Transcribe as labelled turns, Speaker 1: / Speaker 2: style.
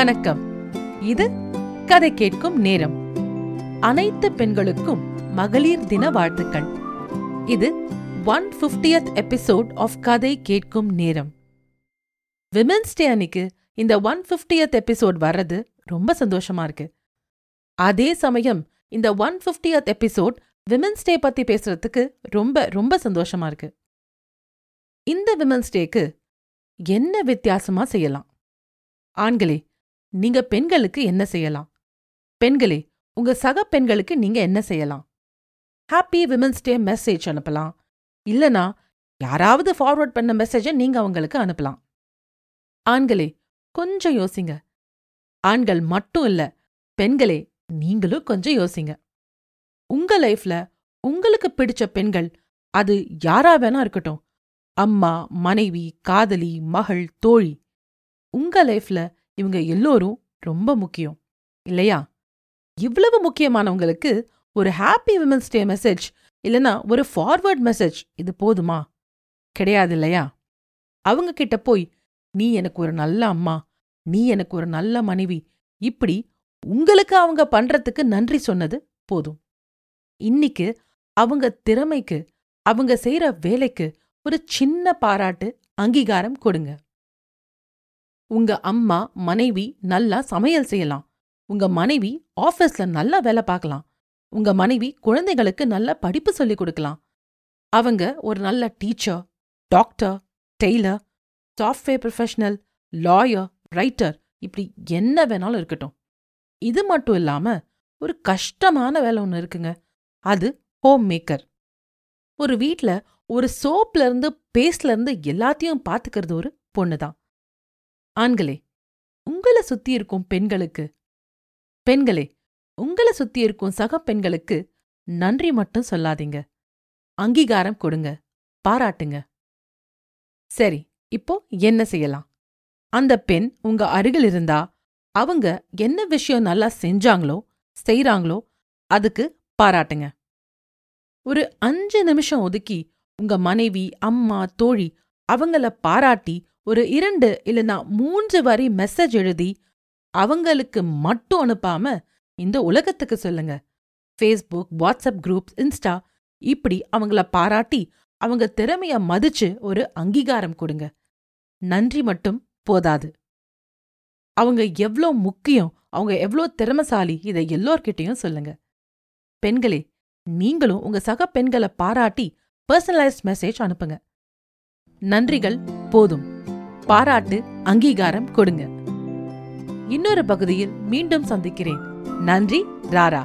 Speaker 1: வணக்கம். இது கதை கேட்கும் நேரம். அனைத்து பெண்களுக்கும் மகளிர் தின வாழ்த்துக்கள். இது ஒன் பிப்டியத் எபிசோட் ஆஃப் கதை கேட்கும் நேரம். விமென்ஸ் டே அன்னைக்கு இந்த ஒன் பிப்டியத் எபிசோட் வர்றது ரொம்ப சந்தோஷமா இருக்கு. அதே சமயம் இந்த one fiftieth episode women's day பத்தி பேசுறதுக்கு ரொம்ப ரொம்ப சந்தோஷமா இருக்கு. இந்த விமென்ஸ் டேக்கு என்ன வித்தியாசமா செய்யலாம்? ஆண்களே நீங்க பெண்களுக்கு என்ன செய்யலாம்? பெண்களே உங்க சக பெண்களுக்கு நீங்க என்ன செய்யலாம்? ஹாப்பி விமன்ஸ் டே மெசேஜ் அனுப்பலாம். இல்லனா யாராவது ஃபார்வர்ட் பண்ண மெசேஜை நீங்க அவங்களுக்கு அனுப்பலாம். ஆண்களே கொஞ்சம் யோசிங்க. ஆண்கள் மட்டும் இல்ல பெண்களே நீங்களும் கொஞ்சம் யோசிங்க. உங்க லைஃப்ல உங்களுக்கு பிடிச்ச பெண்கள் அது யாரா வேணா இருக்கட்டும். அம்மா மனைவி காதலி மகள் தோழி. உங்க லைஃப்ல இவங்க எல்லோரும் ரொம்ப முக்கியம். இல்லையா? இவ்வளவு முக்கியமானவங்களுக்கு ஒரு ஹாப்பி விமன்ஸ் டே மெசேஜ் இல்லனா ஒரு ஃபார்வர்ட் மெசேஜ் இது போதுமா? கிடையாது இல்லையா? அவங்க கிட்ட போய் நீ எனக்கு ஒரு நல்ல அம்மா நீ எனக்கு ஒரு நல்ல மனைவி. இப்படி உங்களுக்கு அவங்க பண்றதுக்கு நன்றி சொன்னது போதும். இன்னிக்கு அவங்க திறமைக்கு அவங்க செய்யற வேலைக்கு ஒரு சின்ன பாராட்டு அங்கீகாரம் கொடுங்க. உங்க அம்மா மனைவி நல்லா சமையல் செய்யலாம். உங்க மனைவி ஆபீஸ்ல நல்லா வேலை பார்க்கலாம். உங்க மனைவி குழந்தைகளுக்கு நல்ல படிப்பு சொல்லிக் கொடுக்கலாம். அவங்க ஒரு நல்ல teacher doctor tailor software professional lawyer writer இப்படி என்ன வேணாலும் இருக்கட்டும். இது மட்டும் இல்லாம ஒரு கஷ்டமான வேலை ஒன்று இருக்குங்க. அது ஹோம் மேக்கர் ஒரு வீட்ல ஒரு சோப்ல இருந்து பேஸ்ட்ல இருந்து எல்லாத்தையும் பார்த்துக்கிறது ஒரு பொண்ணுதான். ஆண்களே உங்களை சுத்தி இருக்கும் பெண்களுக்கு பெண்களே உங்களை சுத்தி இருக்கும் சக பெண்களுக்கு நன்றி மட்டும் சொல்லாதீங்க. அங்கீகாரம் கொடுங்க பாராட்டுங்க. சரி இப்போ என்ன செய்யலாம்? அந்த பெண் உங்க அருகில் இருந்தா அவங்க என்ன விஷயம் நல்லா செஞ்சாங்களோ செய்றாங்களோ அதுக்கு பாராட்டுங்க. ஒரு அஞ்சு நிமிஷம் ஒதுக்கி உங்க மனைவி அம்மா தோழி அவங்கள பாராட்டி ஒரு இரண்டு இல்லனா மூன்று வரி மெசேஜ் எழுதி அவங்களுக்கு மட்டும் அனுப்பாம இந்த உலகத்துக்கு சொல்லுங்க. ஃபேஸ்புக் வாட்ஸ்அப் குரூப்ஸ் இன்ஸ்டா இப்படி அவங்கள பாராட்டி அவங்க திறமைய மதிச்சு ஒரு அங்கீகாரம் கொடுங்க. நன்றி மட்டும் போதாது. அவங்க எவ்ளோ முக்கியம் அவங்க எவ்ளோ திறமசாலி இதை எல்லோர்கிட்டயும் சொல்லுங்க. பெண்களே நீங்களும் உங்க சக பெண்களை பாராட்டி பர்சனலைஸ்ட் மெசேஜ் அனுப்புங்க. நன்றிகள் போதும். பாராட்டு அங்கீகாரம் கொடுங்க. இன்னொரு பகுதியில் மீண்டும் சந்திக்கிறேன். நன்றி ராரா.